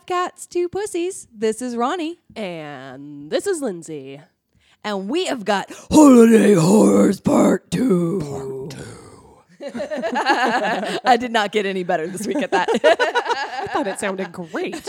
Five Cats, Two Pussies. This is Ronnie. And this is Lindsey. And we have got Holiday Horrors Part 2. Part 2. I did not get any better this week at that. I thought it sounded great.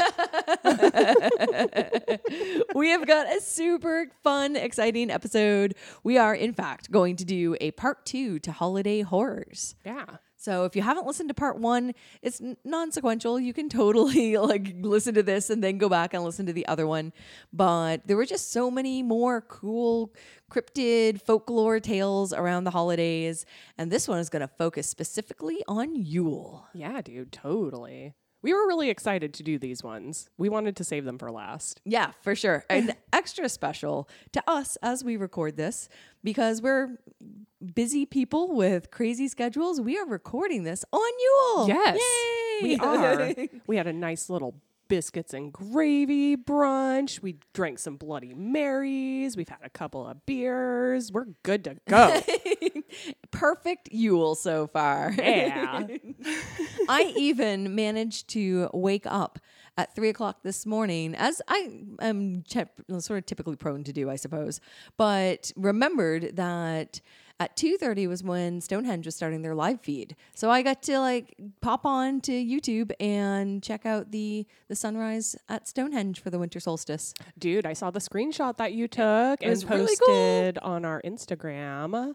we have got a super fun, exciting episode. We are, in fact, going to do a part two to Holiday Horrors. Yeah. So if you haven't listened to part one, it's non-sequential. You can totally like listen to this and then go back and listen to the other one. But there were just so many more cool cryptid folklore tales around the holidays, and this one is going to focus specifically on Yule. Yeah, dude, totally. We were really excited to do these ones. We wanted to save them for last. Yeah, for sure. And extra special to us as we record this because we're busy people with crazy schedules. We are recording this on Yule. Yes, Yay! we are. we had a nice little biscuits and gravy brunch. We drank some Bloody Marys. We've had a couple of beers. We're good to go. Perfect Yule so far. Yeah. I even managed to wake up at three o'clock this morning, as I am sort of typically prone to do, I suppose, but remembered that at 2.30 was when stonehenge was starting their live feed so i got to like pop on to youtube and check out the the sunrise at stonehenge for the winter solstice dude i saw the screenshot that you took it and posted cool. on our instagram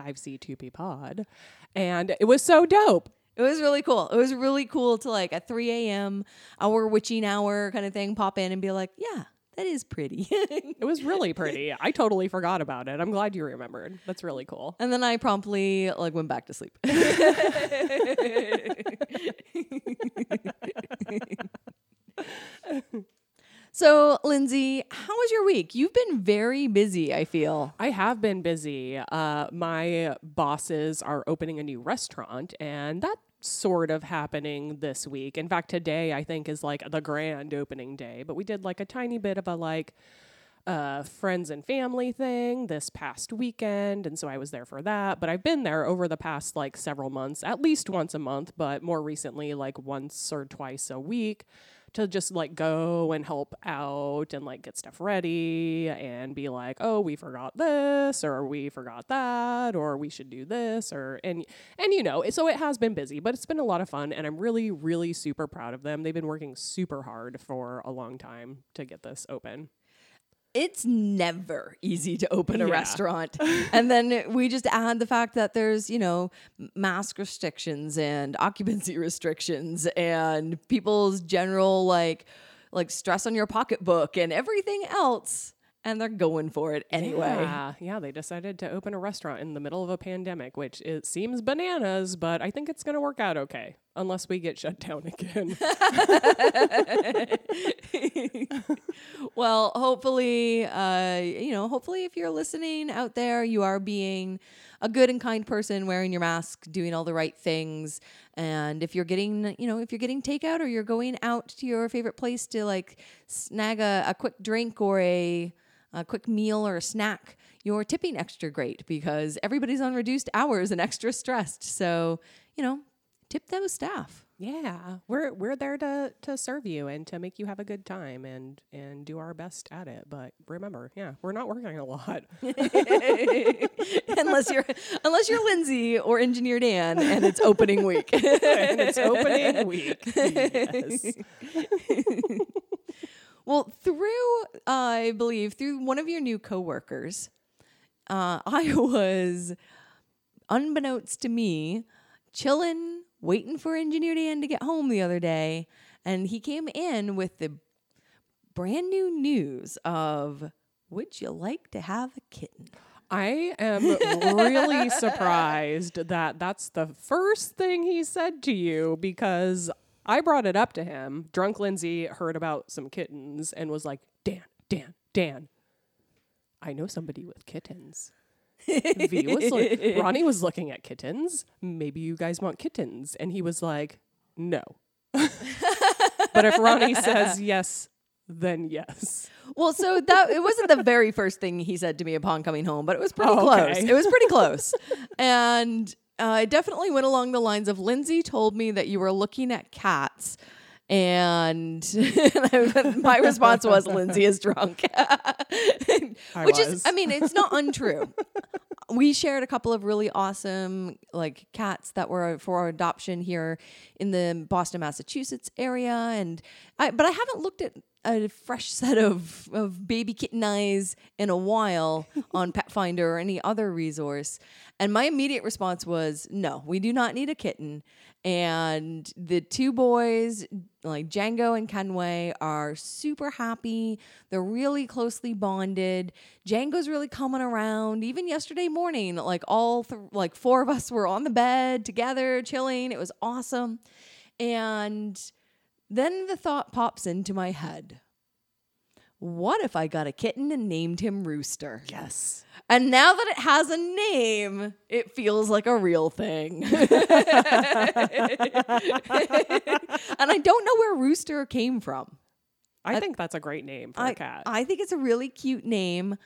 5c2p pod and it was so dope it was really cool. It was really cool to like at 3 a.m. our witching hour kind of thing pop in and be like, yeah, that is pretty. it was really pretty. I totally forgot about it. I'm glad you remembered. That's really cool. And then I promptly like went back to sleep. So, Lindsey, how was your week? You've been very busy, I feel. I have been busy. Uh, my bosses are opening a new restaurant, and that sort of happening this week. In fact, today I think is like the grand opening day, but we did like a tiny bit of a like uh, friends and family thing this past weekend. And so I was there for that. But I've been there over the past like several months, at least once a month, but more recently, like once or twice a week to just like go and help out and like get stuff ready and be like, oh, we forgot this or we forgot that or we should do this or and and you know, so it has been busy, but it's been a lot of fun and I'm really really super proud of them. They've been working super hard for a long time to get this open it's never easy to open a yeah. restaurant. and then we just add the fact that there's, you know, mask restrictions and occupancy restrictions and people's general like like stress on your pocketbook and everything else and they're going for it anyway. Yeah, yeah, they decided to open a restaurant in the middle of a pandemic, which it seems bananas, but I think it's going to work out okay unless we get shut down again. well, hopefully, uh, you know, hopefully if you're listening out there, you are being a good and kind person wearing your mask, doing all the right things. And if you're getting, you know, if you're getting takeout or you're going out to your favorite place to like snag a, a quick drink or a a quick meal or a snack, you're tipping extra great because everybody's on reduced hours and extra stressed. So, you know, tip those staff. Yeah, we're we're there to to serve you and to make you have a good time and and do our best at it. But remember, yeah, we're not working a lot unless you're unless you're Lindsey or Engineer Dan and it's opening week. and it's opening week. Yes. Well, through, uh, I believe, through one of your new coworkers, uh, I was, unbeknownst to me, chilling, waiting for Engineer Dan to get home the other day. And he came in with the brand new news of Would you like to have a kitten? I am really surprised that that's the first thing he said to you because I brought it up to him. Drunk Lindsey heard about some kittens and was like, Dan, Dan, Dan, I know somebody with kittens. V was like, Ronnie was looking at kittens. Maybe you guys want kittens. And he was like, no. but if Ronnie says yes, then yes. Well, so that it wasn't the very first thing he said to me upon coming home, but it was pretty oh, close. Okay. It was pretty close. and uh, it definitely went along the lines of Lindsey told me that you were looking at cats And my response was, Lindsey is drunk. Which is. I mean, it's not untrue. we shared a couple of really awesome like cats that were for adoption here in the Boston, Massachusetts area, and I but I haven't looked at a fresh set of of baby kitten eyes in a while on Petfinder or any other resource. And my immediate response was, no, we do not need a kitten. And the two boys, like Django and Kenway, are super happy. They're really closely bonded. Django's really coming around. Even yesterday morning, like all th- like four of us were on the bed together, chilling. It was awesome. And then the thought pops into my head. What if I got a kitten and named him Rooster? Yes. And now that it has a name, it feels like a real thing. and I don't know where Rooster came from. I, think that's a great name for I, a cat. I think it's a really cute name.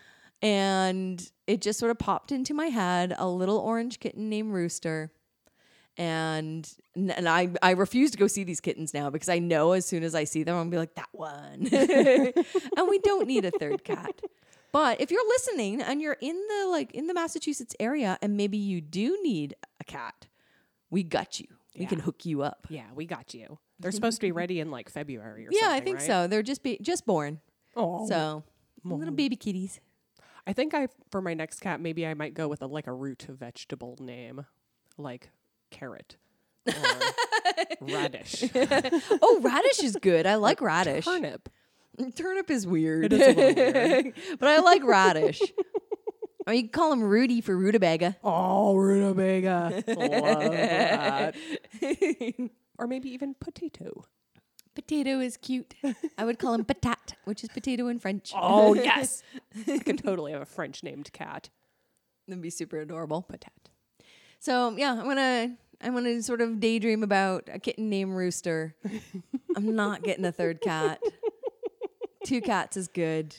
And it just sort of popped into my head a little orange kitten named Rooster. And and I, I refuse to go see these kittens now because I know as soon as I see them, I'm gonna be like, that one. and we don't need a third cat. But if you're listening and you're in the like in the Massachusetts area and maybe you do need a cat, we got you. We can hook you up. yeah, we got you. They're supposed to be ready in like February or Yeah. I think right? so. They're just be- just born. Oh, So little baby kitties. I think I for my next cat maybe I might go with a like a root vegetable name, like carrot radish, Oh, radish is good. I like radish. turnip. Turnip is weird. It is a weird. but I like radish. or you can call him Rudy for rutabaga. Oh, rutabaga. Love that. or maybe even potato. Potato is cute. I would call him patat, which is potato in French. Oh yes, I can totally have a French named cat. That'd be super adorable. Patat. So yeah, I'm gonna I'm gonna sort of daydream about a kitten named Rooster. I'm not getting a third cat. Two cats is good.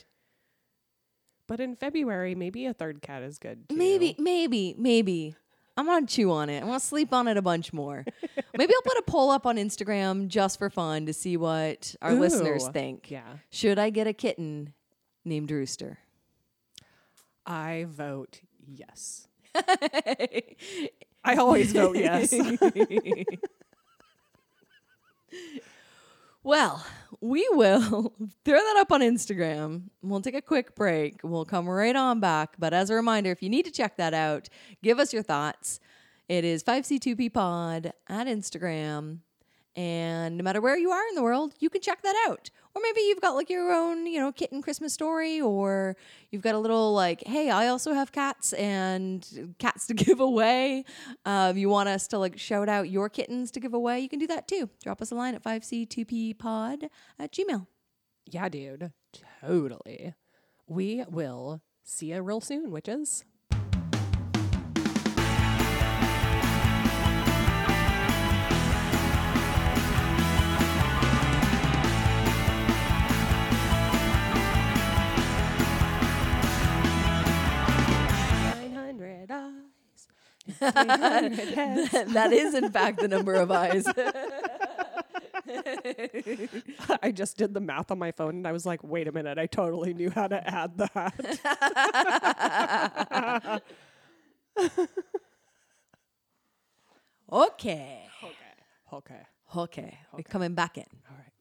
But in February, maybe a third cat is good. Too. Maybe, maybe, maybe. I'm gonna chew on it. I'm gonna sleep on it a bunch more. maybe I'll put a poll up on Instagram just for fun to see what our listeners think. Yeah, Should I get a kitten named Rooster? I vote yes. I always vote yes. Well, we will throw that up on Instagram. We'll take a quick break. We'll come right on back. But as a reminder, if you need to check that out, give us your thoughts. It is 5C2P Pod at Instagram. And no matter where you are in the world, you can check that out. Or maybe you've got like your own, you know, kitten Christmas story, or you've got a little like, hey, I also have cats and cats to give away. Um, you want us to like shout out your kittens to give away, you can do that too. Drop us a line at 5C2Ppod at Gmail. yeah, dude. Totally. We will see you real soon, witches. That is, in fact, the number of eyes. I just did the math on my phone and I was like, wait a minute, I totally knew how to add that. okay. okay. Okay. Okay. We're coming back in. All right.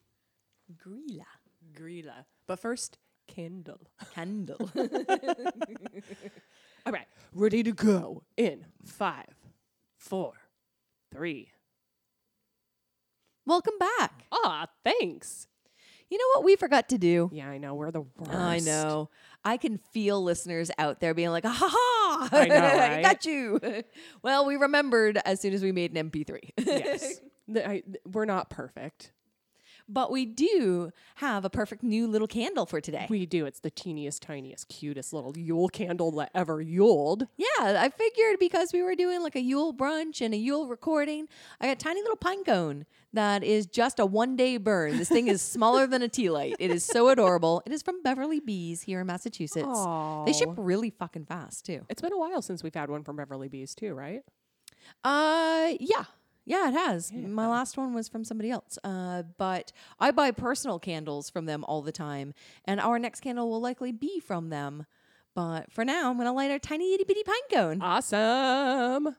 Grilla. Grilla. But first, candle. Candle. All right. Ready to go in five, four, three. Welcome back. Ah, thanks. You know what we forgot to do? Yeah, I know. We're the worst. I know. I can feel listeners out there being like, ha ha, I know, right? got you. well, we remembered as soon as we made an MP3. Yes. I- we're not perfect. But we do have a perfect new little candle for today. We do. It's the teeniest, tiniest, cutest little Yule candle that ever Yuled. yeah, I figured because we were doing like a Yule brunch and a Yule recording, I got a tiny little pine cone that is just a one day burn. This thing is smaller than a tea light. It is so adorable. It is from Beverly Bees here in Massachusetts. They ship really fucking fast too. It's been a while since we've had one from Beverly Bees, too, right? Uh, yeah, Yeah, it has. My last one was from somebody else. Uh, but I buy personal candles from them all the time, and our next candle will likely be from them. But for now, I'm gonna light our tiny itty bitty pine cone. Awesome.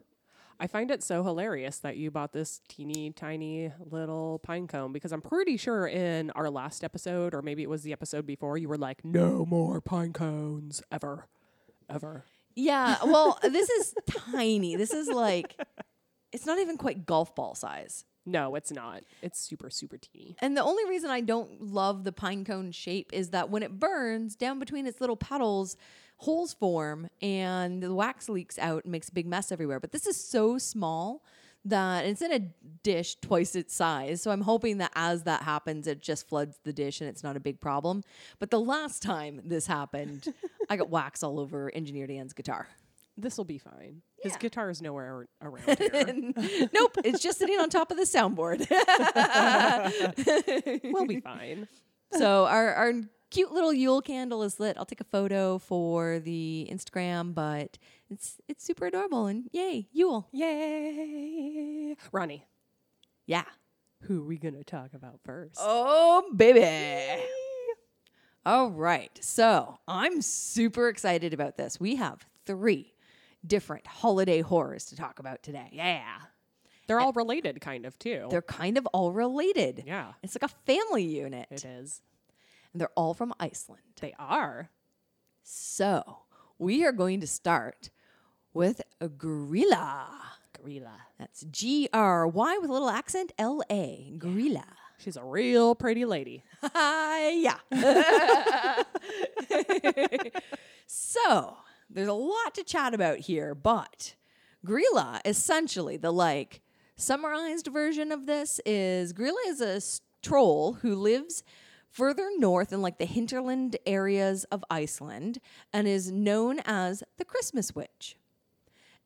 I find it so hilarious that you bought this teeny tiny little pine cone because I'm pretty sure in our last episode, or maybe it was the episode before, you were like, no more pine cones ever. Ever. Yeah, well, this is tiny. This is like, it's not even quite golf ball size. No, it's not. It's super, super teeny. And the only reason I don't love the pine cone shape is that when it burns, down between its little petals, holes form and the wax leaks out and makes a big mess everywhere. But this is so small that it's in a dish twice its size. So I'm hoping that as that happens, it just floods the dish and it's not a big problem. But the last time this happened, I got wax all over Engineer Dan's guitar. This will be fine. His Yeah. guitar is nowhere around here. nope, it's just sitting on top of the soundboard. we'll be fine. so our our cute little Yule candle is lit. I'll take a photo for the Instagram, but it's it's super adorable and yay, Yule. Yay. Ronnie, Yeah. who are we to talk about first? Oh baby. All right. So, I'm super excited about this. We have 3 different holiday horrors to talk about today. Yeah. They're all related, kind of, too. They're kind of all related. yeah, It's like a family unit. it is. And they're all from Iceland. They are. So, we are going to start with a Grilla. Grilla. That's G R Y with a little accent L A. Grilla. She's a real pretty lady. yeah. so, there's a lot to chat about here, but Grilla essentially the like summarized version of this is Grilla is a s- troll who lives further north in like the hinterland areas of Iceland and is known as the Christmas witch.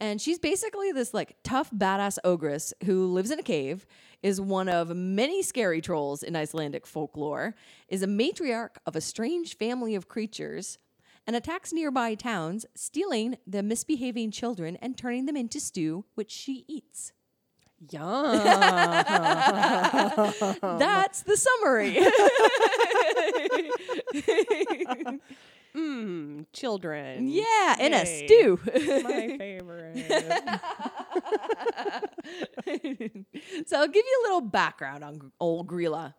And she's basically this like tough badass ogress who lives in a cave, is one of many scary trolls in Icelandic folklore, is a matriarch of a strange family of creatures, and attacks nearby towns, stealing the misbehaving children and turning them into stew, which she eats. Yeah. That's the summary. Mmm, children. yeah, in a stew. My favorite. so I'll give you a little background on old Grilla.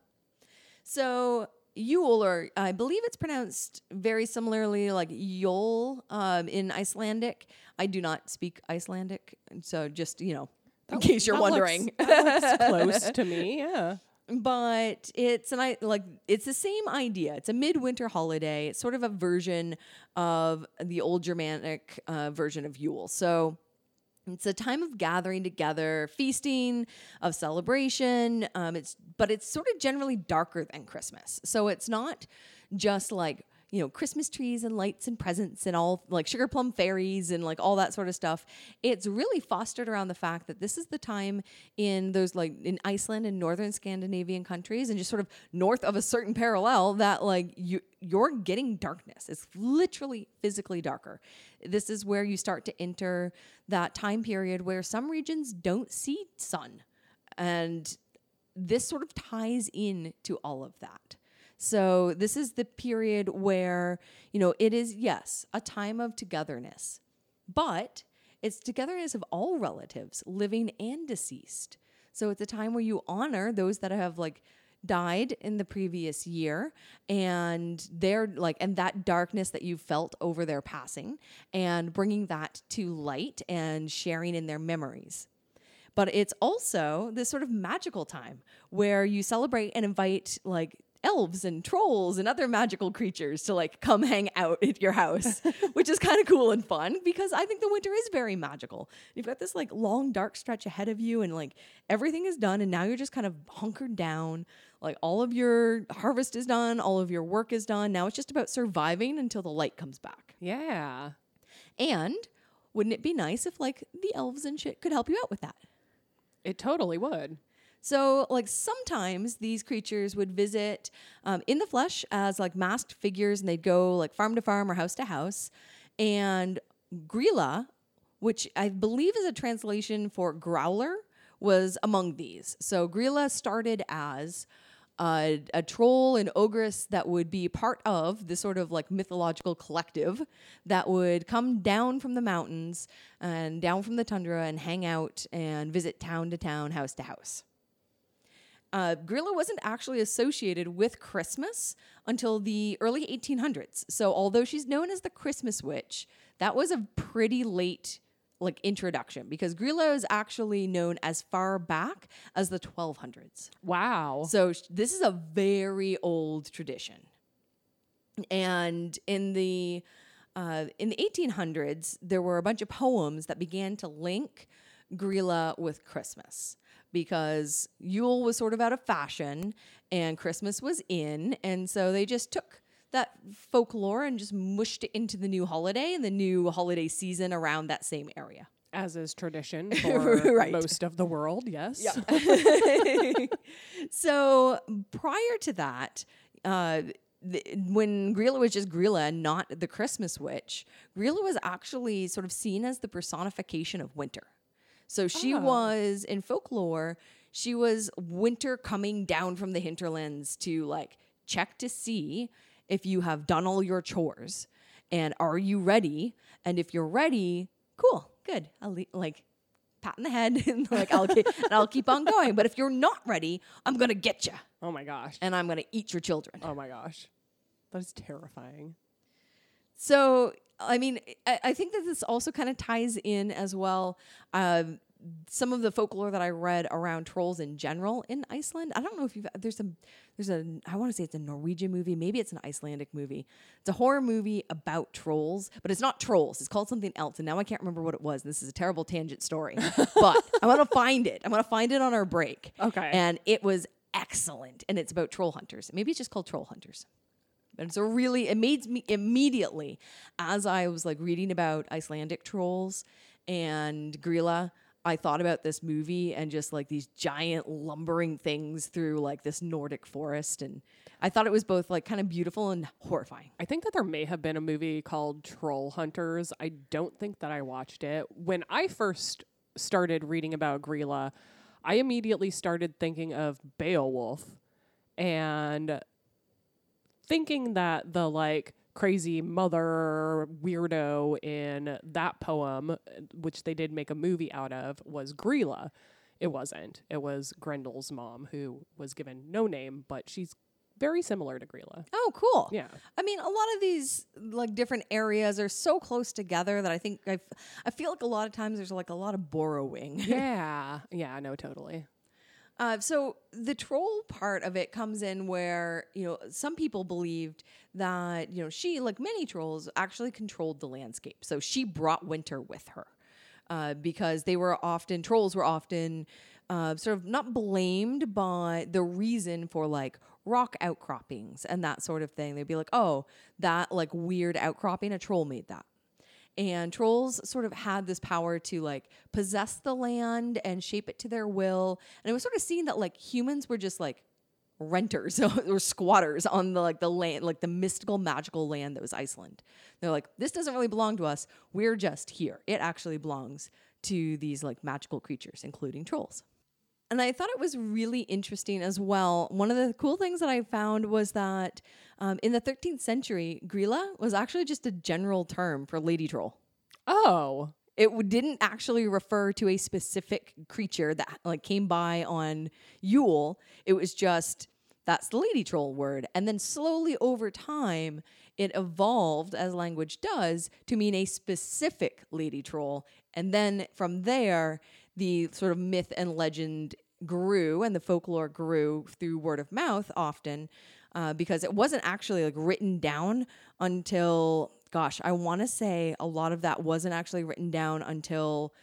So Yule, or I believe it's pronounced very similarly like Yule um, in Icelandic. I do not speak Icelandic, so just you know, in case you're That looks- wondering. that looks close to me, yeah. but it's an i like it's the same idea it's a midwinter holiday it's sort of a version of the old germanic uh, version of yule so it's a time of gathering together feasting of celebration um, it's but it's sort of generally darker than christmas. So it's not just like you know christmas trees and lights and presents and all like sugar plum fairies and like all that sort of stuff. It's really fostered around the fact that this is the time in those like in iceland and northern scandinavian countries and just sort of north of a certain parallel that like you you're getting darkness. It's literally physically darker. This is where you start to enter that time period where some regions don't see sun. And this sort of ties in to all of that. So this is the period where, you know, it is yes, a time of togetherness. But it's togetherness of all relatives, living and deceased. So it's a time where you honor those that have like died in the previous year and they're like and that darkness that you felt over their passing and bringing that to light and sharing in their memories but it's also this sort of magical time where you celebrate and invite like elves and trolls and other magical creatures to like come hang out at your house which is kind of cool and fun because i think the winter is very magical. You've got this like long dark stretch ahead of you and like everything is done and now you're just kind of hunkered down. Like all of your harvest is done all of your work is done. Now it's just about surviving until the light comes back. Yeah. and wouldn't it be nice if like the elves and shit could help you out with that? It totally would. So, like, sometimes these creatures would visit um, in the flesh as like masked figures, and they'd go like farm to farm or house to house. And Grilla, which I believe is a translation for growler, was among these. So Grilla started as a, a troll and ogress that would be part of this sort of like mythological collective that would come down from the mountains and down from the tundra and hang out and visit town to town, house to house. Uh, Grilla wasn't actually associated with Christmas until the early 1800s. So, although she's known as the Christmas witch, that was a pretty late like introduction because Grilla is actually known as far back as the 1200s. Wow. So sh- this is a very old tradition. And in the uh, in the 1800s, there were a bunch of poems that began to link Grilla with Christmas because Yule was sort of out of fashion and Christmas was in, and so they just took that folklore and just mushed it into the new holiday and the new holiday season around that same area. As is tradition for Right. most of the world, yes. so prior to that, uh, the, when Grilla was just Grilla and not the Christmas witch, Grilla was actually sort of seen as the personification of winter. So she Oh. was in folklore, she was winter coming down from the hinterlands to like check to see if you have done all your chores and are you ready? And if you're ready, cool, good. I'll le- like pat in the head and like I'll keep, and I'll keep on going. But if you're not ready, I'm gonna get you Oh my gosh. and I'm gonna eat your children. Oh my gosh. That is terrifying. So, I mean, I, I think that this also kind of ties in as well. Um, some of the folklore that I read around trolls in general in Iceland. I don't know if you've there's a there's a I want to say it's a Norwegian movie, maybe it's an Icelandic movie. It's a horror movie about trolls, but it's not trolls. It's called something else, and now I can't remember what it was. This is a terrible tangent story, but I'm gonna find it. I'm gonna find it on our break. Okay. and it was excellent, and it's about troll hunters. Maybe it's just called Troll Hunters. And so really it made me immediately as I was like reading about Icelandic trolls and Grilla, I thought about this movie and just like these giant lumbering things through like this Nordic forest and I thought it was both like kind of beautiful and horrifying. I think that there may have been a movie called Troll Hunters. I don't think that I watched it. When I first started reading about Grilla, I immediately started thinking of Beowulf and thinking that the like crazy mother weirdo in that poem, uh, which they did make a movie out of, was Grilla. It wasn't. It was Grendel's mom, who was given no name, but she's very similar to Grilla. Oh, cool. Yeah. I mean, a lot of these like different areas are so close together that I think I, f- I feel like a lot of times there's like a lot of borrowing. Yeah. Yeah, no, totally. Uh, so the troll part of it comes in where you know some people believed that you know she, like many trolls, actually controlled the landscape. So she brought winter with her uh, because they were often trolls were often uh, sort of not blamed by the reason for like rock outcroppings and that sort of thing. They'd be like, oh, that like weird outcropping, a troll made that and trolls sort of had this power to like possess the land and shape it to their will. And it was sort of seen that like humans were just like renters or squatters on the like the land like the mystical magical land that was iceland. They're like this doesn't really belong to us. We're just here. It actually belongs to these like magical creatures including trolls and I thought it was really interesting as well. One of the cool things that I found was that um, in the 13th century, Grilla was actually just a general term for lady troll. Oh. It w- didn't actually refer to a specific creature that like came by on Yule. It was just that's the lady troll word. And then slowly over time, it evolved as language does to mean a specific lady troll. And then from there, the sort of myth and legend grew and the folklore grew through word of mouth often uh, because it wasn't actually like written down until gosh i want to say a lot of that wasn't actually written down until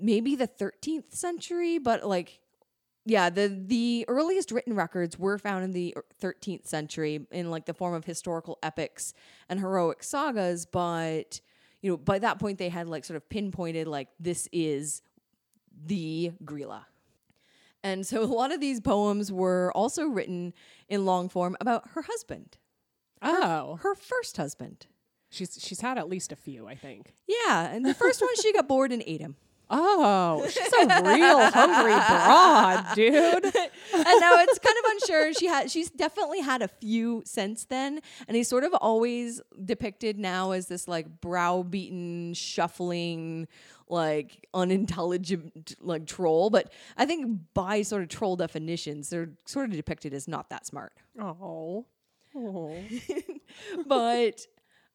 maybe the 13th century but like yeah the the earliest written records were found in the 13th century in like the form of historical epics and heroic sagas but you know by that point they had like sort of pinpointed like this is the Grilla. And so a lot of these poems were also written in long form about her husband, Oh. her first husband. She's she's had at least a few, I think. Yeah, and the first one she got bored and ate him. Oh, she's a real hungry broad, dude. and now it's kind of unsure. She had she's definitely had a few since then, and he's sort of always depicted now as this like browbeaten, shuffling, like unintelligent like troll. But I think by sort of troll definitions, they're sort of depicted as not that smart. Oh. Oh. But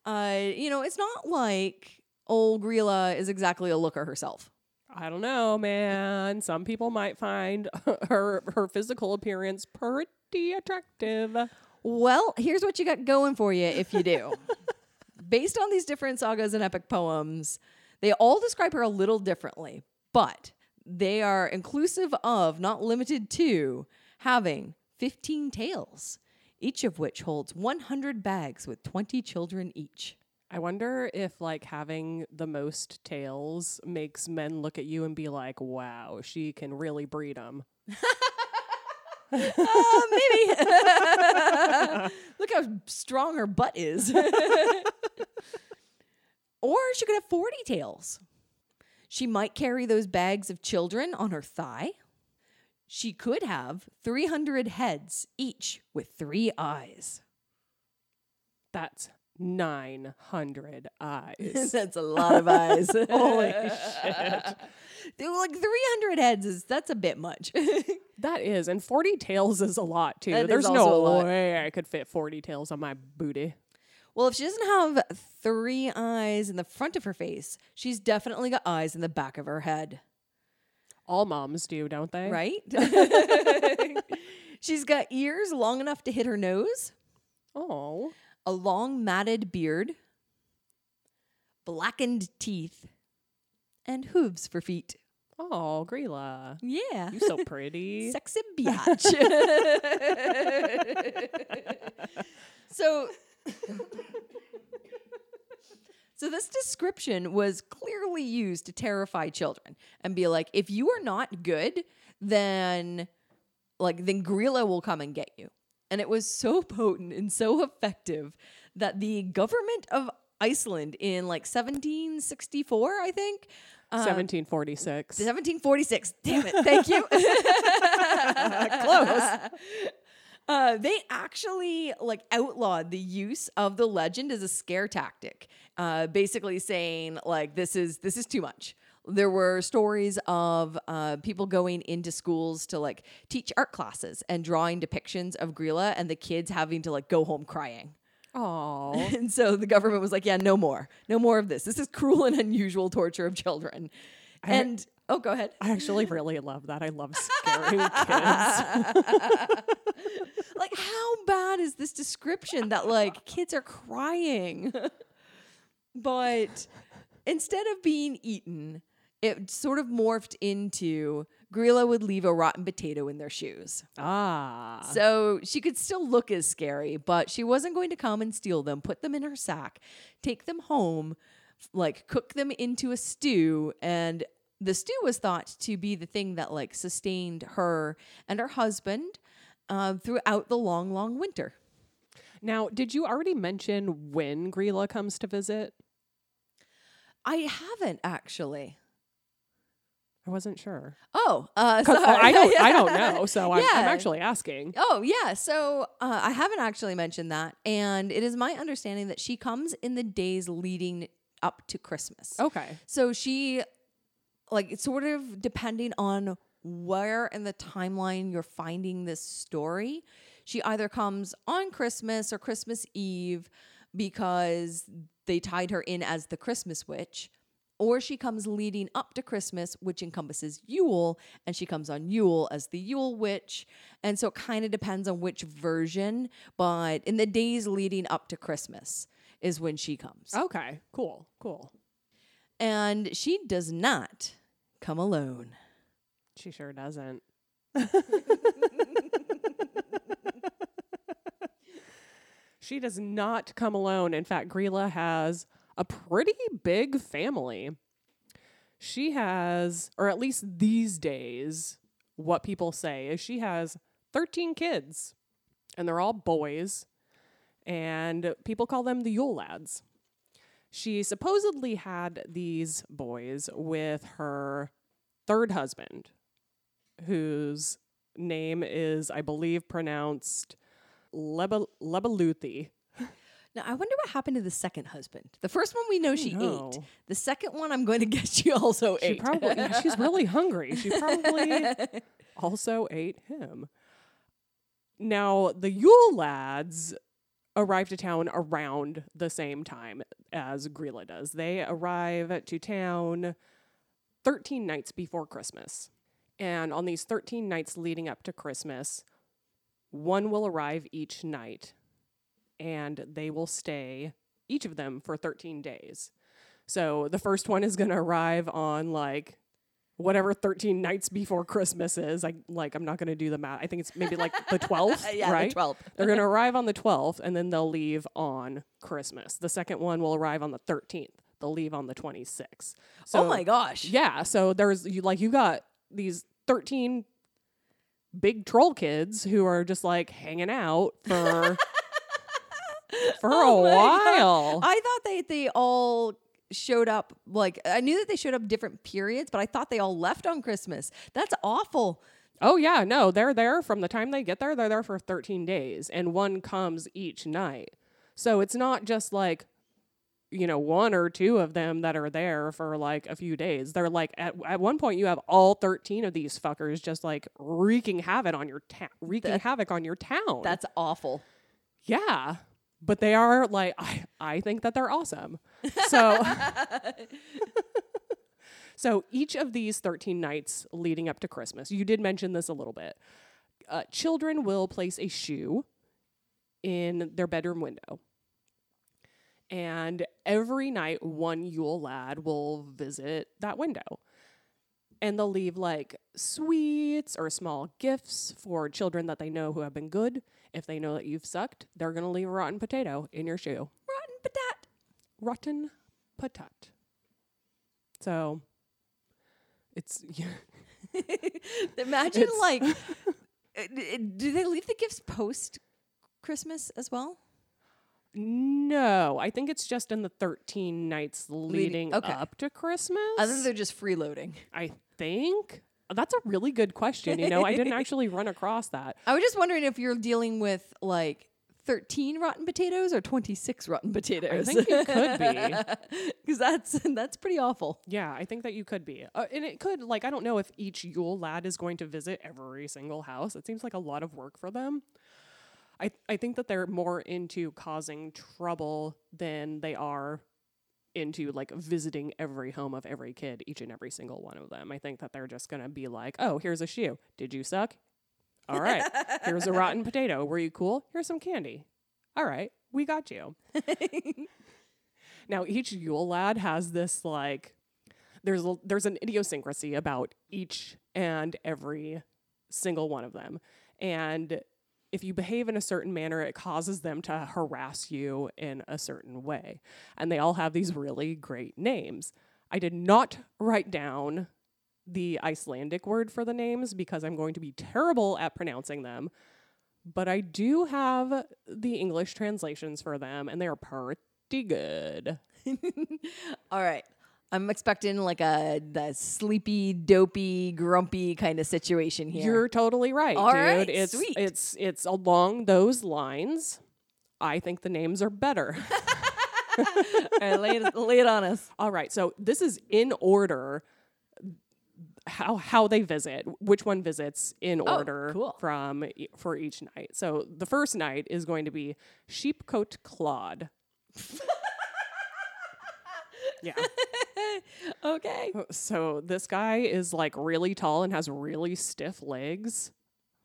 uh, you know, it's not like old Grilla is exactly a looker herself. I don't know, man. Some people might find her her physical appearance pretty attractive. Well, here's what you got going for you if you do. Based on these different sagas and epic poems, they all describe her a little differently, but they are inclusive of, not limited to, having 15 tails, each of which holds 100 bags with 20 children each. I wonder if like having the most tails makes men look at you and be like, "Wow, she can really breed them." Uh, maybe. Look how strong her butt is. or she could have 40 tails. She might carry those bags of children on her thigh. She could have 300 heads, each with three eyes. That's 900 eyes. that's a lot of eyes. Holy shit. They were like 300 heads is that's a bit much. That is, and 40 tails is a lot too. That There's no way I could fit 40 tails on my booty. well, if she doesn't have three eyes in the front of her face, she's definitely got eyes in the back of her head. All moms do, don't they? right? She's got ears long enough to hit her nose, Oh. A long matted beard, blackened teeth, and hooves for feet. Oh, Grilla. Yeah. You're so pretty. Sexy biatch. so So this description was clearly used to terrify children and be like, if you are not good, then like then Grilla will come and get you. And it was so potent and so effective that the government of Iceland in like 1764, I think, uh, 1746. 1746. Damn it. Thank you. Close. Uh, they actually like outlawed the use of the legend as a scare tactic, uh, basically saying like this is this is too much. There were stories of uh, people going into schools to like teach art classes and drawing depictions of Grilla, and the kids having to like go home crying. Oh. And so the government was like, "Yeah, no more, no more of this. This is cruel and unusual torture of children." And oh, go ahead. I actually really love that. I love scaring kids. like how bad is this description that like kids are crying but instead of being eaten it sort of morphed into Grilla would leave a rotten potato in their shoes. Ah. So she could still look as scary, but she wasn't going to come and steal them, put them in her sack, take them home, like cook them into a stew. And the stew was thought to be the thing that like sustained her and her husband uh, throughout the long, long winter. Now, did you already mention when Grilla comes to visit? I haven't actually. I wasn't sure. Oh, uh, 'Cause sorry. I don't I don't know, so I'm, I'm actually asking. Oh, yeah. So uh, I haven't actually mentioned that. And it is my understanding that she comes in the days leading up to Christmas. Okay. So she, like, it's sort of depending on where in the timeline you're finding this story, she either comes on Christmas or Christmas Eve because they tied her in as the Christmas witch. Or she comes leading up to Christmas, which encompasses Yule, and she comes on Yule as the Yule witch. And so it kind of depends on which version, but in the days leading up to Christmas is when she comes. Okay. Cool. Cool. And she does not come alone. She sure doesn't. she does not come alone. In fact, Grilla has a pretty big family. She has, or at least these days, what people say is she has 13 kids, and they're all boys, and people call them the Yule lads. She supposedly had these boys with her third husband, whose name is, I believe, pronounced Leba-. Now I wonder what happened to the second husband. The first one we know she ate. The second one I'm going to guess she also She ate. probably, yeah, she's really hungry. She probably also ate him. Now, the Yule lads arrive to town around the same time as Grilla does. They arrive to town 13 nights before Christmas. And on these 13 nights leading up to Christmas, one will arrive each night and they will stay, each of them, for 13 days. So the first one is going to arrive on like whatever 13 nights before Christmas is. I like I'm not going to do the math. I think it's maybe like the 12th, yeah, right? the 12th. They're going to arrive on the 12th and then they'll leave on Christmas. The second one will arrive on the 13th. They'll leave on the 26th. So oh my gosh. yeah, so there's you like you got these 13 big troll kids who are just like hanging out for for Oh a my God. while. I thought they they all showed up like I knew that they showed up different periods, but I thought they all left on Christmas. That's awful. Oh yeah, no, they're there from the time they get there. They're there for 13 days, and one comes each night. So it's not just like, you know, one or two of them that are there for like a few days. They're like at at one point you have all 13 of these fuckers just like wreaking havoc on your town, wreaking That- havoc on your town. That's awful. yeah, but they are like I I think that they're awesome. So. So each of these 13 nights leading up to Christmas, you did mention this a little bit. Uh, children will place a shoe in their bedroom window. And every night, one Yule lad will visit that window. And they'll leave like sweets or small gifts for children that they know who have been good. If they know that you've sucked, they're going to leave a rotten potato in your shoe Rotten patat. rotten patat. So it's yeah. Imagine It's- like uh, do they leave the gifts post Christmas as well? no, I think it's just in the 13 nights leading, okay. up to Christmas. I think they're just freeloading. I think that's a really good question. You know, I didn't actually run across that. I was just wondering if you're dealing with like 13 rotten potatoes or 26 rotten potatoes. I think you could be. Because that's that's pretty awful. Yeah, I think that you could be. Uh, and it could, like, I don't know if each Yule lad is going to visit every single house. It seems like a lot of work for them. I, I think that they're more into causing trouble than they are into like visiting every home of every kid, each and every single one of them. I think that they're just going to be like, oh, here's a shoe. Did you suck? All right. here's a rotten potato. Were you cool? Here's some candy. All right. We got you. Now each Yule lad has this like there's a, there's an idiosyncrasy about each and every single one of them. And if you behave in a certain manner, it causes them to harass you in a certain way. And they all have these really great names. I did not write down the Icelandic word for the names because I'm going to be terrible at pronouncing them. But I do have the English translations for them, and they are pretty good. All right. I'm expecting like a the sleepy, dopey, grumpy kind of situation here. You're totally right, All dude. right, it's sweet. it's it's along those lines. I think the names are better. All right, lay, it, lay it on us. All right, so this is in order how how they visit, which one visits in Oh, order cool. from e- for each night. So the first night is going to be Sheep-Cote Clod. yeah. Okay. Oh, so this guy is like really tall and has really stiff legs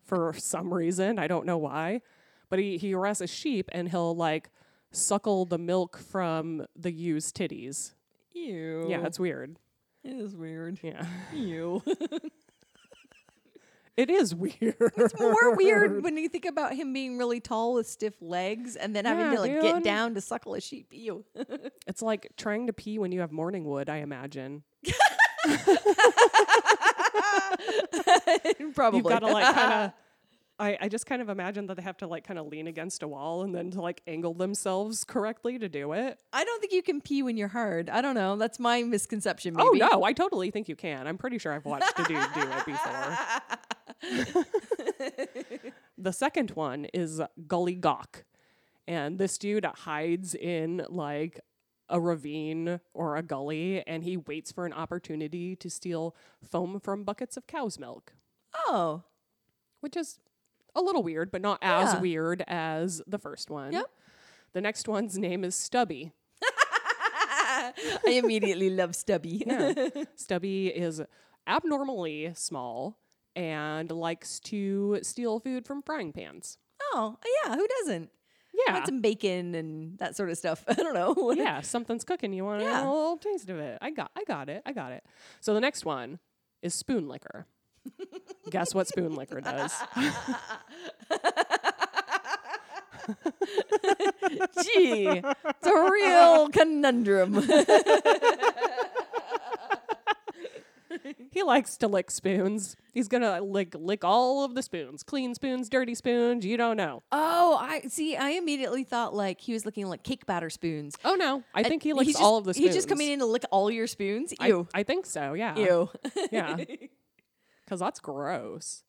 for some reason. I don't know why. But he, he harasses sheep and he'll like suckle the milk from the ewes' titties. Ew. Yeah, it's weird. it is weird. Yeah. Ew. It is weird. It's more weird when you think about him being really tall with stiff legs and then having Yeah, to like get down to suckle a sheep. Ew. It's like trying to pee when you have morning wood, I imagine. Probably. You've got to like kind of I, I just kind of imagine that they have to like kind of lean against a wall and then to like angle themselves correctly to do it. I don't think you can pee when you're hard. I don't know. That's my misconception. Oh no, I totally think you can. I'm pretty sure I've watched a dude do it before. the second one is Gully Gawk. And this dude hides in like a ravine or a gully and he waits for an opportunity to steal foam from buckets of cow's milk, Oh, which is a little weird, but not as Yeah. weird as the first one. Yep. The next one's name is Stubby. I immediately love Stubby. Stubby is abnormally small and likes to steal food from frying pans. oh, yeah. Who doesn't? Yeah. Want some bacon and that sort of stuff. I don't know. yeah, something's cooking. You want Yeah. a little taste of it. I got I got it. I got it. So the next one is spoon licker. Guess what spoon licker does? Gee, it's a real conundrum. He likes to lick spoons. He's gonna lick lick all of the spoons. Clean spoons, dirty spoons, you don't know. oh, I see. I immediately thought like he was looking like cake batter spoons. Oh no. I think he licks he's all just- of the spoons. He's just coming in to lick all your spoons. I, I think so, yeah. Ew. Yeah. Because that's gross.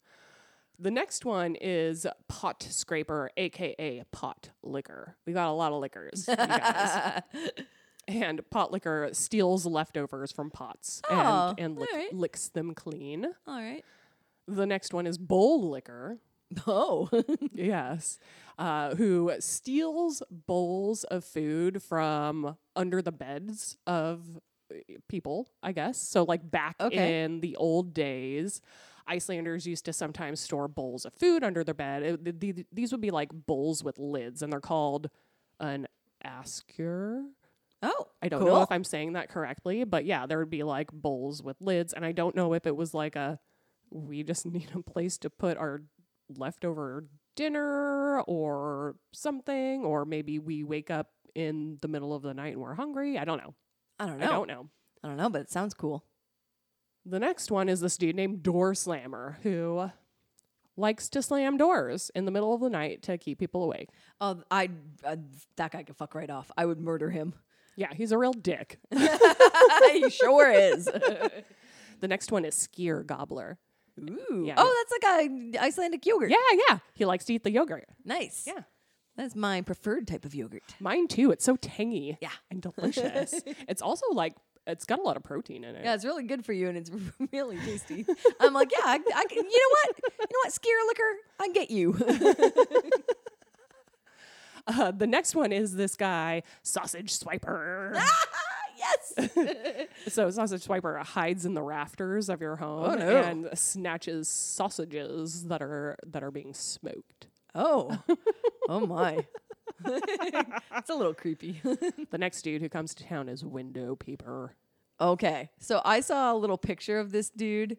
The next one is pot scraper, aka pot licker. We got a lot of liquors, and pot licker steals leftovers from pots Oh, and, and lick, alright. licks them clean. all right. The next one is bowl licker. Oh. Yes. Uh, who steals bowls of food from under the beds of Eh, people, I guess. So, like back Okay. in the old days, Icelanders used to sometimes store bowls of food under their bed. It- th- th- these would be like bowls with lids, and they're called an askur. oh. I don't cool. know if I'm saying that correctly, but yeah, there would be like bowls with lids, and I don't know if it was like a we just need a place to put our leftover dinner or something, or maybe we wake up in the middle of the night and we're hungry. I don't know. I don't know. I don't know. I don't know, but it sounds cool. The next one is this dude named Door Slammer who likes to slam doors in the middle of the night to keep people awake. Oh, I uh, that guy could fuck right off. I would murder him. Yeah, he's a real dick. he sure is. the next one is Skyr Gobbler. Ooh. Yeah. Oh, that's like a Icelandic yogurt. Yeah, yeah. He likes to eat the yogurt. Nice. Yeah. That's my preferred type of yogurt. Mine too. It's so tangy. Yeah. And delicious. it's also like it's got a lot of protein in it. Yeah, it's really good for you and it's really tasty. I'm like, yeah, I, I you know what? You know what? Skyr liquor, I get you. Uh, the next one is this guy, Sausage Swiper. yes. so Sausage Swiper hides in the rafters of your home Oh, no. and snatches sausages that are that are being smoked. Oh. Oh my. it's a little creepy. The next dude who comes to town is Window Peeper. Okay. So I saw a little picture of this dude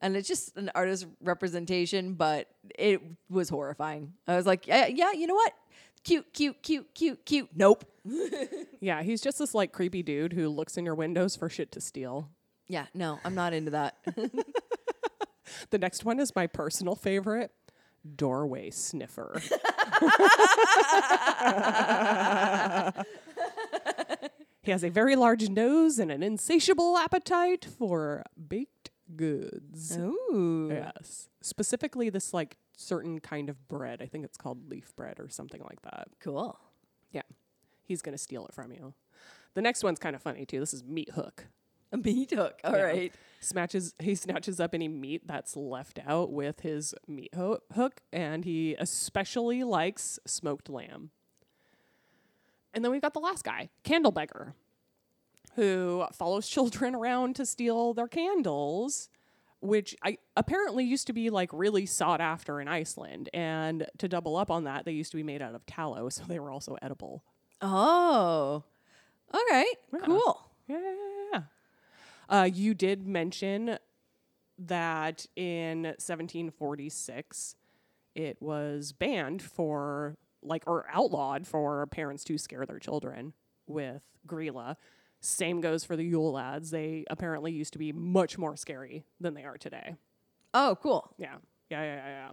and it's just an artist representation, but it was horrifying. I was like, yeah, yeah you know what? Cute, cute, cute, cute, cute. Nope. Yeah, he's just this like creepy dude who looks in your windows for shit to steal. Yeah, no, I'm not into that. The next one is my personal favorite, Doorway Sniffer. he has a very large nose and an insatiable appetite for baked goods. Ooh. Yes. Specifically this like certain kind of bread. I think it's called leaf bread or something like that. Cool. Yeah. He's going to steal it from you. The next one's kind of funny too. This is Meat Hook. A meat hook. All right. Yeah. Smatches he snatches up any meat that's left out with his meat ho- hook and he especially likes smoked lamb. And then we've got the last guy, Candle Beggar, who follows children around to steal their candles, which I apparently used to be like really sought after in Iceland. And to double up on that, they used to be made out of tallow, so they were also edible. Oh. All right. Yeah. Cool. Yeah. Uh, you did mention that in 1746 it was banned for like or outlawed for parents to scare their children with Grilla. Same goes for the Yule lads. They apparently used to be much more scary than they are today. Oh, cool. Yeah. Yeah, yeah, yeah,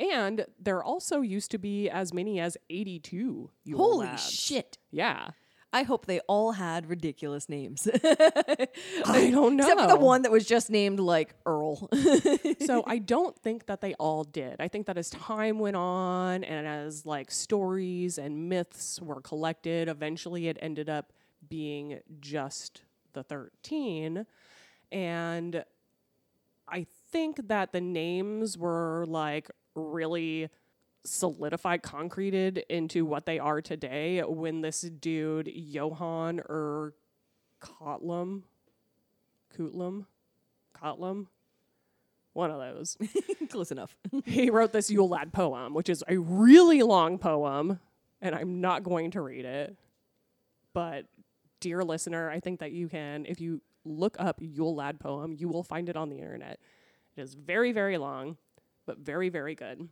yeah. And there also used to be as many as 82 Yule lads. Holy lads. shit. Yeah. I hope they all had ridiculous names. I don't know. Except for the one that was just named like Earl. so I don't think that they all did. I think that as time went on and as like stories and myths were collected, eventually it ended up being just the 13. And I think that the names were like really solidified, concreted into what they are today when this dude, Johann or Kotlum, Kutlam, Kotlum, one of those. Close enough. he wrote this Yule Lad poem, which is a really long poem, and I'm not going to read it. But, dear listener, I think that you can, if you look up Yule Lad poem, you will find it on the internet. It is very, very long, but very, very good.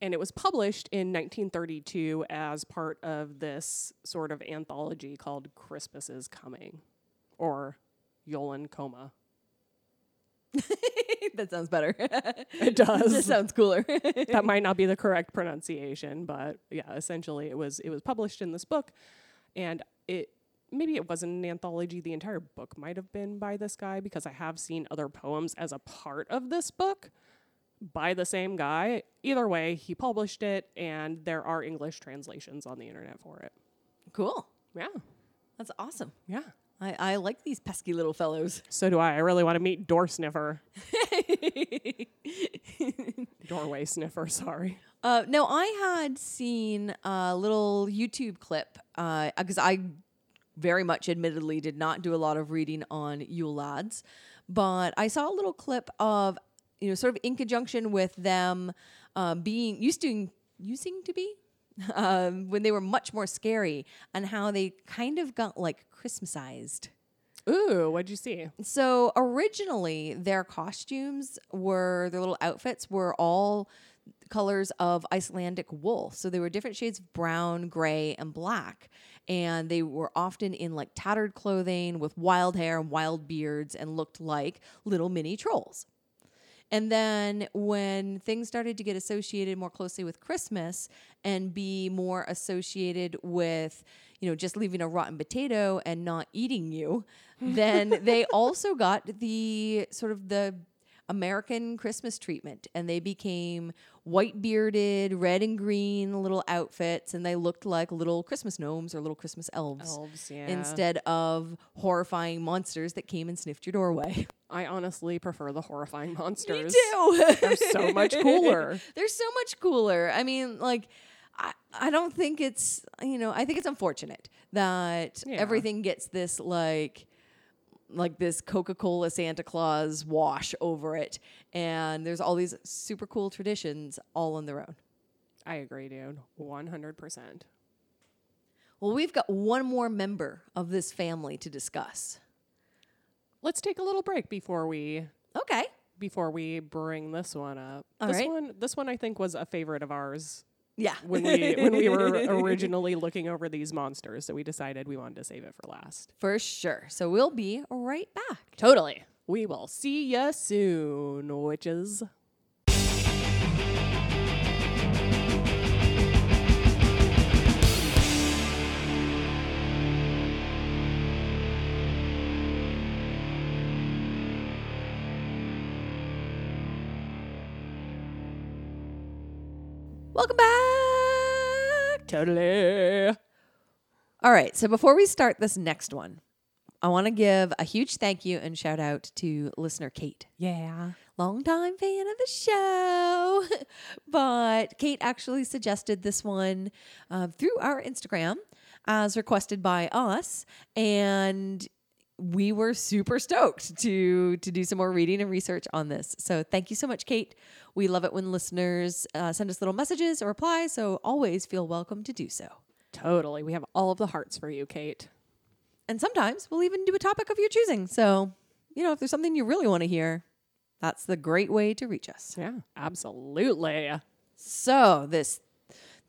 And it was published in 1932 as part of this sort of anthology called Christmas is Coming, or Jólin koma. that sounds better. It does. This sounds cooler. that might not be the correct pronunciation, but yeah, essentially it was it was published in this book and it maybe it wasn't an anthology, the entire book might have been by this guy because I have seen other poems as a part of this book by the same guy. Either way, he published it and there are English translations on the internet for it. cool. Yeah. That's awesome. Yeah. I, I like these pesky little fellows. So do I. I really want to meet Door Sniffer. Doorway Sniffer, sorry. Uh, no, I had seen a little YouTube clip because I very much admittedly did not do a lot of reading on Yule Lads, but I saw a little clip of, you know, sort of in conjunction with them um, being used to using to be um, when they were much more scary and how they kind of got like Christmasized. Ooh, what'd you see? So originally, their costumes were their little outfits were all colors of Icelandic wool. So they were different shades of brown, gray, and black. And they were often in like tattered clothing with wild hair and wild beards and looked like little mini trolls. And then when things started to get associated more closely with Christmas and be more associated with, you know, just leaving a rotten potato and not eating you, then they also got the sort of the American Christmas treatment and they became white bearded, red and green little outfits and they looked like little Christmas gnomes or little Christmas elves. Elves, yeah. Instead of horrifying monsters that came and sniffed your doorway. I honestly prefer the horrifying monsters. Me too. They're so much cooler. They're so much cooler. I mean, like, I, I don't think it's, you know, I think it's unfortunate that Yeah. everything gets this, like, like this Coca-Cola Santa Claus wash over it. And there's all these super cool traditions all on their own. I agree, dude. 100%. Well, we've got one more member of this family to discuss. Let's take a little break before we Okay. before we bring this one up. All this right. one this one I think was a favorite of ours Yeah. when we when we were originally looking over these monsters, so we decided we wanted to save it for last. For sure. So we'll be right back. Totally. We will see you soon, witches. Welcome back. Totally. All right. So before we start this next one, I want to give a huge thank you and shout out to listener Kate. Yeah. Longtime fan of the show. but Kate actually suggested this one um, through our Instagram as requested by us. And we were super stoked to to do some more reading and research on this. So thank you so much, Kate. We love it when listeners uh, send us little messages or replies. So always feel welcome to do so. Totally. We have all of the hearts for you, Kate. And sometimes we'll even do a topic of your choosing. So, you know, if there's something you really want to hear, that's the great way to reach us. Yeah, absolutely. So, this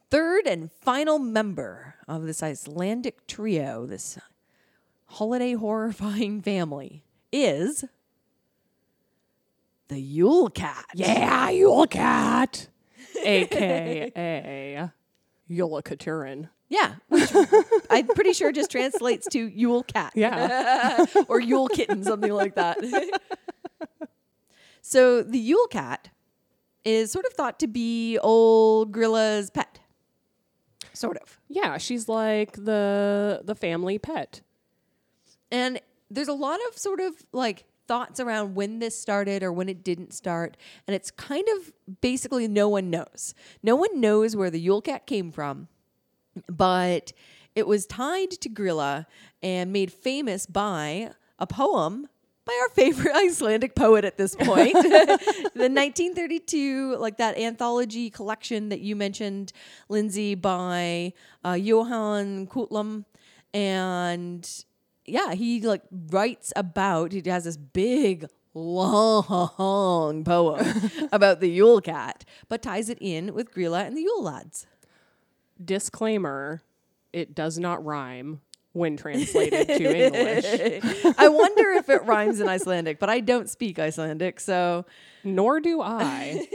third and final member of this Icelandic trio, this holiday horrifying family, is the Yule Cat. Yeah, Yule Cat. aka Jólakötturinn. Yeah, which I'm pretty sure just translates to Yule cat. Yeah. or Yule kitten, something like that. so the Yule cat is sort of thought to be old Grilla's pet. Sort of. Yeah, she's like the the family pet. And there's a lot of sort of like thoughts around when this started or when it didn't start. And it's kind of basically no one knows. No one knows where the Yule cat came from, but it was tied to Grilla and made famous by a poem by our favorite Icelandic poet at this point. the 1932, like that anthology collection that you mentioned, Lindsey, by uh, Johan Kutlum. And yeah, he like writes about, he has this big, long poem about the Yule cat, but ties it in with Grilla and the Yule lads. Disclaimer: It does not rhyme when translated to English. I wonder if it rhymes in Icelandic, but I don't speak Icelandic, so Nor do I.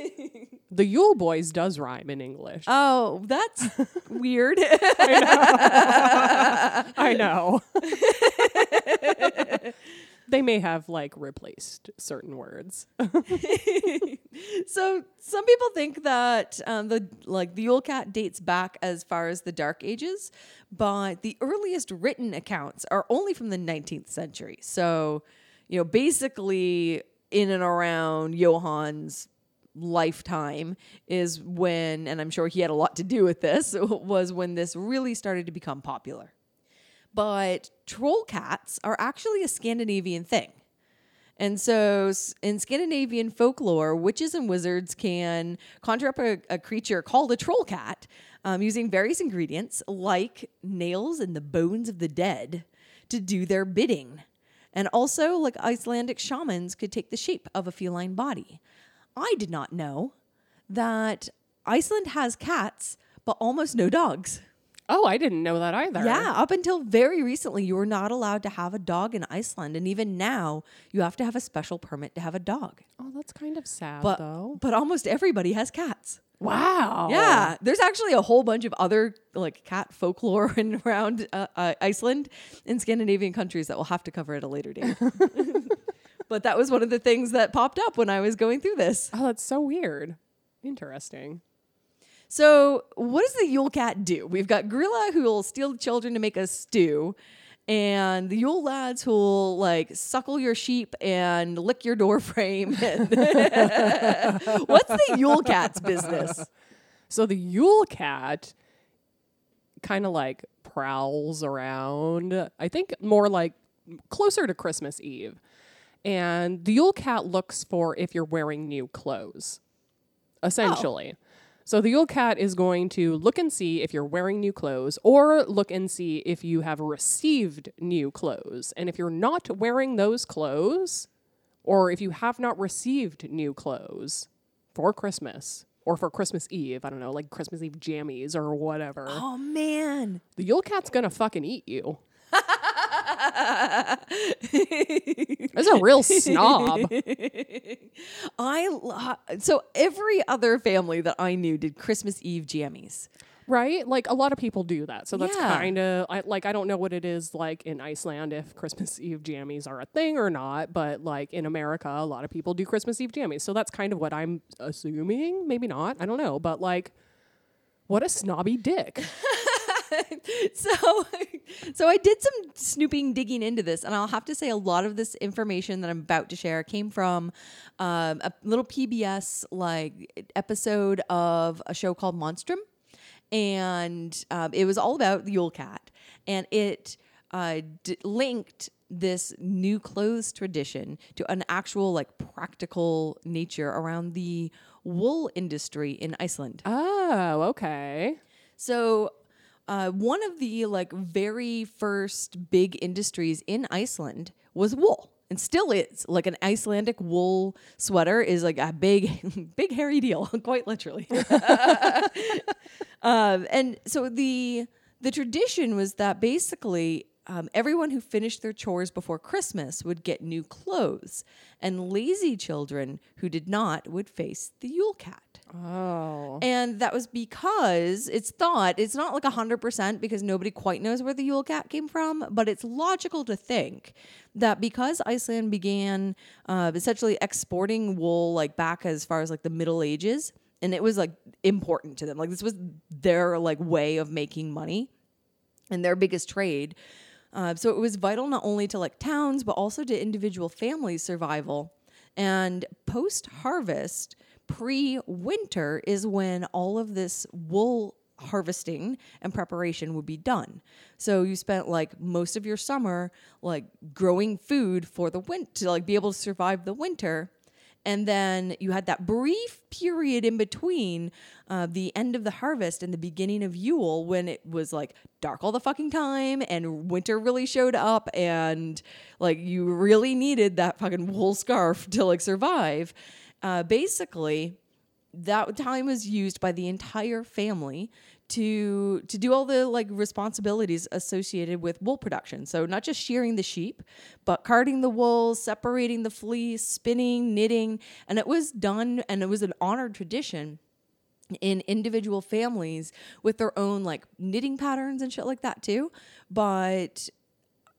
the Yule Boys does rhyme in English. oh, that's weird. I know. They may have like replaced certain words. so some people think that um, the like the Yule cat dates back as far as the Dark Ages, but the earliest written accounts are only from the 19th century. So, you know, basically in and around Johann's lifetime is when, and I'm sure he had a lot to do with this, was when this really started to become popular. But troll cats are actually a Scandinavian thing. And so in Scandinavian folklore, witches and wizards can conjure up a, a creature called a troll cat um, using various ingredients like nails and the bones of the dead to do their bidding. And also, like Icelandic shamans could take the shape of a feline body. I did not know that Iceland has cats, but almost no dogs. Oh, I didn't know that either. Yeah, up until very recently, you were not allowed to have a dog in Iceland, and even now, you have to have a special permit to have a dog. Oh, that's kind of sad But though. but almost everybody has cats. Wow. Yeah, there's actually a whole bunch of other like cat folklore in around uh, uh, Iceland and Scandinavian countries that we'll have to cover at a later date. but that was one of the things that popped up when I was going through this. Oh, that's so weird. Interesting. So, what does the Yule Cat do? We've got Grilla who will steal the children to make a stew, and the Yule lads who will like suckle your sheep and lick your door frame. What's the Yule Cat's business? So the Yule cat kind of like prowls around. I think more like closer to Christmas Eve. And the Yule cat looks for if you're wearing new clothes, essentially. Oh. So the Yule cat is going to look and see if you're wearing new clothes or look and see if you have received new clothes. And if you're not wearing those clothes, or if you have not received new clothes for Christmas or for Christmas Eve, I don't know, like Christmas Eve jammies or whatever, Oh man. the Yule cat's gonna fucking eat you. That's a real snob. I lo- so every other family that I knew did Christmas Eve jammies. Right? Like a lot of people do that. So that's Yeah. kind of I, like I don't know what it is like in Iceland if Christmas Eve jammies are a thing or not, but like in America a lot of people do Christmas Eve jammies. So that's kind of what I'm assuming, maybe not. I don't know, but like what a snobby dick. so so I did some snooping digging into this and I'll have to say a lot of this information that I'm about to share came from um, a little PBS like episode of a show called Monstrum and um, it was all about the Yule Cat and it uh, d- linked this new clothes tradition to an actual like practical nature around the wool industry in Iceland. oh, okay. So, uh, one of the like very first big industries in Iceland was wool, and still is. Like an Icelandic wool sweater is like a big, big hairy deal, quite literally. um, and so the the tradition was that basically um, everyone who finished their chores before Christmas would get new clothes, and lazy children who did not would face the Yule Cat. Oh. And that was because it's thought, it's not like 100% because nobody quite knows where the Yule Cat came from, but it's logical to think that because Iceland began uh, essentially exporting wool like back as far as like the Middle Ages, and it was like important to them. Like this was their like way of making money and their biggest trade. Uh, so it was vital not only to like towns, but also to individual families' survival. And post harvest, pre winter, is when all of this wool harvesting and preparation would be done. So you spent like most of your summer like growing food for the winter to like be able to survive the winter. And then you had that brief period in between uh, the end of the harvest and the beginning of Yule when it was like dark all the fucking time and winter really showed up and like you really needed that fucking wool scarf to like survive. Uh, basically, that time was used by the entire family to to do all the like responsibilities associated with wool production. So not just shearing the sheep, but carding the wool, separating the fleece, spinning, knitting, and it was done and it was an honored tradition in individual families with their own like knitting patterns and shit like that too. But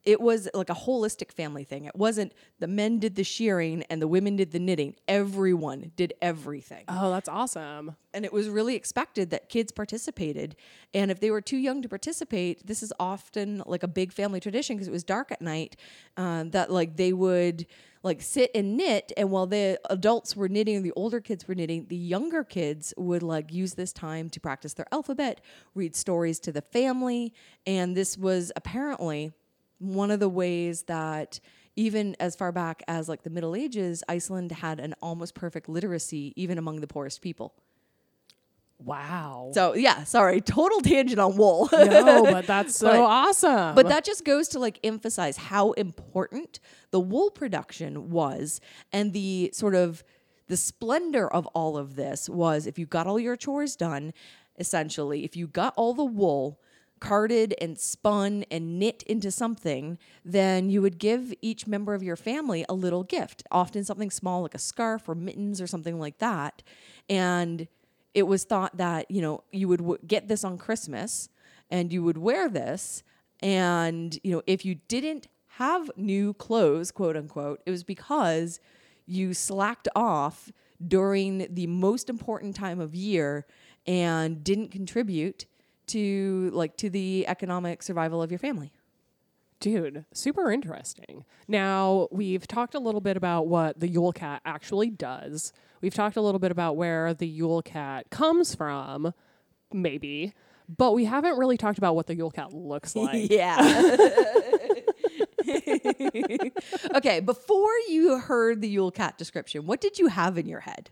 it was like a holistic family thing. It wasn't the men did the shearing and the women did the knitting. Everyone did everything. Oh, that's awesome. And it was really expected that kids participated. And if they were too young to participate, this is often like a big family tradition because it was dark at night. Uh, that like they would like sit and knit, and while the adults were knitting and the older kids were knitting, the younger kids would like use this time to practice their alphabet, read stories to the family, and this was apparently one of the ways that even as far back as like the Middle Ages, Iceland had an almost perfect literacy even among the poorest people. Wow. So yeah, sorry, total tangent on wool. no, but that's so But- awesome. But that just goes to like emphasize how important the wool production was and the sort of the splendor of all of this was if you got all your chores done, essentially, if you got all the wool carded and spun and knit into something, then you would give each member of your family a little gift, often something small like a scarf or mittens or something like that. And it was thought that, you know, you would w- get this on Christmas and you would wear this and you know if you didn't have new clothes quote unquote it was because you slacked off during the most important time of year and didn't contribute to like to the economic survival of your family Dude, super interesting. Now, we've talked a little bit about what the Yule Cat actually does. We've talked a little bit about where the Yule Cat comes from, maybe, but we haven't really talked about what the Yule Cat looks like. yeah okay before you heard the yule cat description what did you have in your head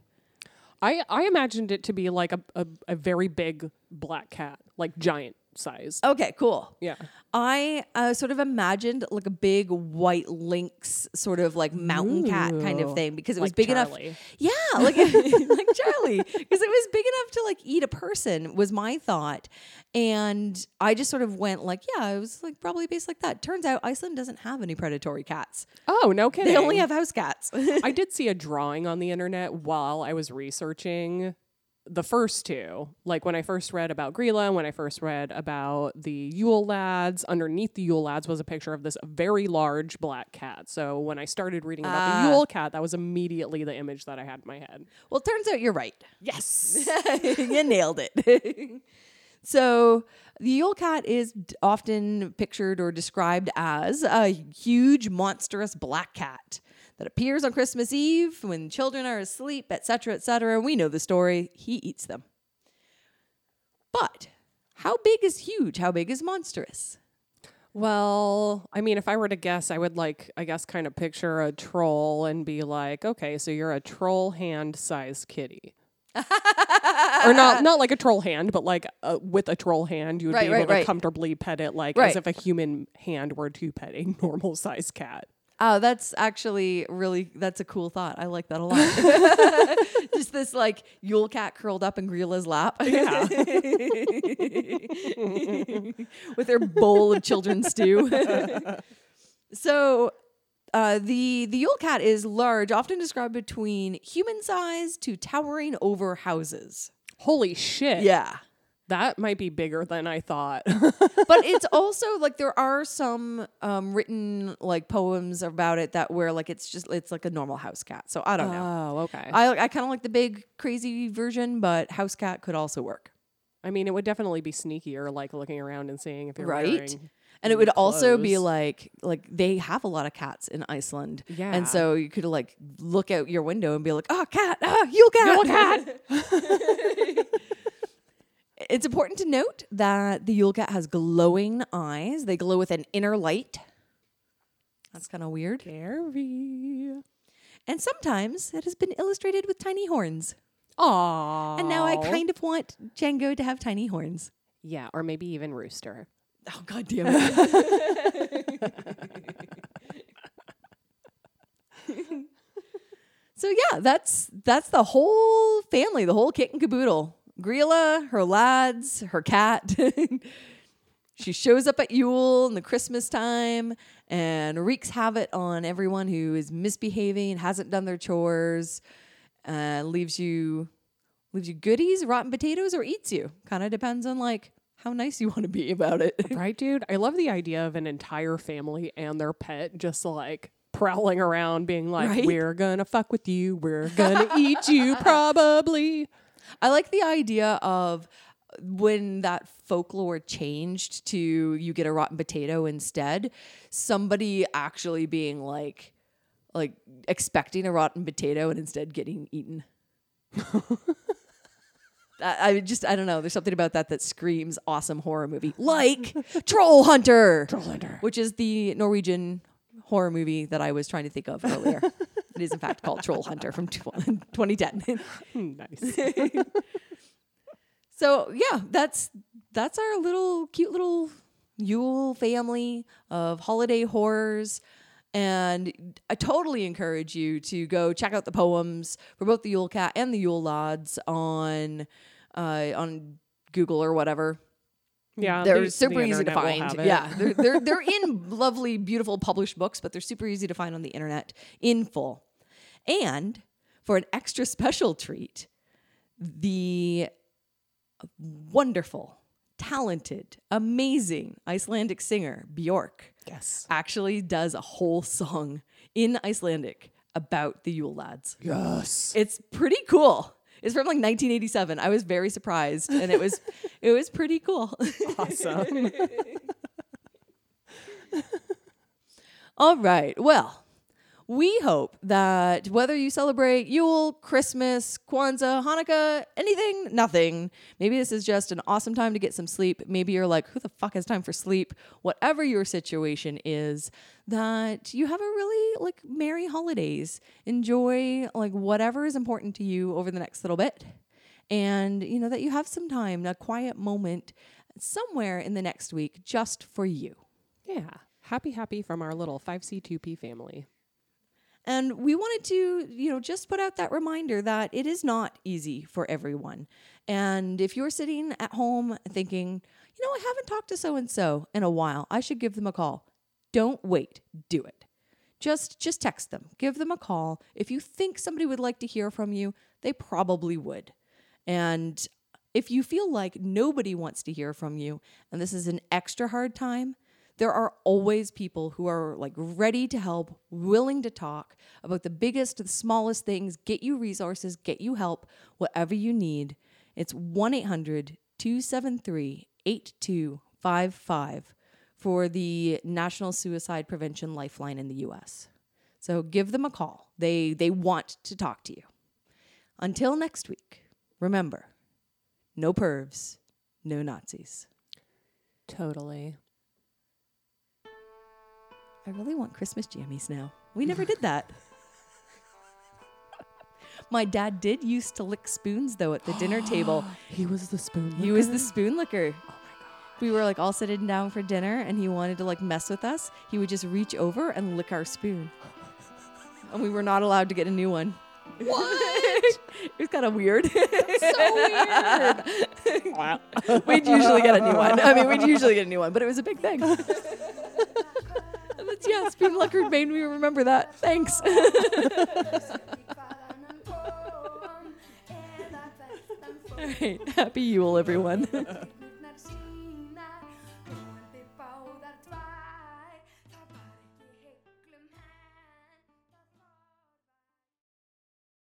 I, I imagined it to be like a, a, a very big black cat, like giant size. okay cool Yeah. I uh, sort of imagined like a big white lynx, sort of like mountain cat kind of Ooh. thing because it was Like big Charlie. enough. Yeah, like like Charlie, because it was big enough to like eat a person was my thought, and I just sort of went like, yeah, it was like probably based like that. Turns out Iceland doesn't have any predatory cats; Oh, no kidding. they only have house cats. I did see a drawing on the internet while I was researching the first two. Like when I first read about Grilla, when I first read about the Yule Lads, underneath the Yule Lads was a picture of this very large black cat. So when I started reading about Ah. the Yule cat, that was immediately the image that I had in my head. well, it turns out you're right. Yes. you nailed it. so, the Yule Cat is often pictured or described as a huge, monstrous black cat that appears on Christmas Eve when children are asleep, etc., etc. We know the story. He eats them. But how big is huge? How big is monstrous? Well, I mean, if I were to guess, I would like, I guess, kind of picture a troll and be like, okay, so you're a troll hand sized kitty. or not, not like a troll hand, but like uh, with a troll hand, you would Right, be able right, to right. comfortably pet it, like as if a human hand were to pet a normal sized cat. Oh, that's actually really that's a cool thought. I like that a lot. Just this like Yule cat curled up in Grilla's lap. Yeah. With her bowl of children's stew. so uh, the the Yule cat is large, often described between human size to towering over houses. Holy shit. Yeah. That might be bigger than I thought. but it's also like there are some um, written like poems about it that where like it's just it's like a normal house cat. So I don't know. oh, okay. I I kind of like the big crazy version, but house cat could also work, I mean, it would definitely be sneakier, like looking around and seeing if you're right? And it would also be like like they have a lot of cats in Iceland, Yeah. and so you could like look out your window and be like, "Oh, cat! Ah, Yule cat! Yule cat. It's important to note that the Yule cat has glowing eyes. They glow with an inner light. That's kind of weird. Scary. And sometimes it has been illustrated with tiny horns. Aww. And now I kind of want Django to have tiny horns. Yeah, or maybe even Rooster. Oh god damn it. so yeah, that's that's the whole family, the whole kit and caboodle. Grilla, her lads, her cat. she shows up at Yule in the Christmas time and wreaks havoc on everyone who is misbehaving, hasn't done their chores, uh, leaves you leaves you goodies, rotten potatoes, or eats you. Kind of depends on like how nice you want to be about it. Right, dude? I love the idea of an entire family and their pet just like prowling around being like, Right? we're gonna fuck with you. We're gonna eat you, probably. I like the idea of when that folklore changed to you get a rotten potato instead, somebody actually being like like expecting a rotten potato and instead getting eaten. I I just I don't know. There's something about that that screams awesome horror movie, like Troll Hunter, Troll Hunter. which is the Norwegian horror movie that I was trying to think of earlier. it is in fact called Troll Hunter from tw- 2010. nice. So yeah, that's that's our little cute little Yule family of holiday horrors. And I totally encourage you to go check out the poems for both the Yule Cat and the Yule Lads on uh, on Google or whatever. Yeah, they're the- super the easy to find. Yeah, they're, they're they're in lovely, beautiful published books, but they're super easy to find on the internet in full. And for an extra special treat, the wonderful, talented, amazing Icelandic singer Bjork Yes. actually does a whole song in Icelandic about the Yule lads. Yes. It's pretty cool. It's from like 1987. I was very surprised, and it was it was pretty cool. Awesome. All right. Well, we hope that whether you celebrate Yule, Christmas, Kwanzaa, Hanukkah, anything, nothing, maybe this is just an awesome time to get some sleep. Maybe you're like, who the fuck has time for sleep? Whatever your situation is, that you have a really like merry holidays. Enjoy like whatever is important to you over the next little bit. And you know that you have some time, a quiet moment somewhere in the next week just for you. yeah. Happy, happy from our little 5C2P family. And we wanted to, you know, just put out that reminder that it is not easy for everyone. And if you're sitting at home thinking, you know, I haven't talked to so and so in a while, I should give them a call. Don't wait, do it. Just just text them. Give them a call. If you think somebody would like to hear from you, they probably would. And if you feel like nobody wants to hear from you and this is an extra hard time, there are always people who are like ready to help, willing to talk about the biggest the smallest things, get you resources, get you help, whatever you need. It's 1 800 273 8255 for the National Suicide Prevention Lifeline in the US. So give them a call. They, they want to talk to you. Until next week, remember no pervs, no Nazis. Totally. I really want Christmas jammies now. We never did that. My dad did used to lick spoons though at the dinner table. He was the spoon. Licker. He was the spoon licker. Oh my god. we were like all sitting down for dinner and he wanted to like mess with us, he would just reach over and lick our spoon. And we were not allowed to get a new one. What? It was kind of weird. so weird. wow. we'd usually get a new one. I mean, we'd usually get a new one, but it was a big thing. That's, yeah, spoon licker made me remember that. Thanks. All right. Happy Yule, everyone.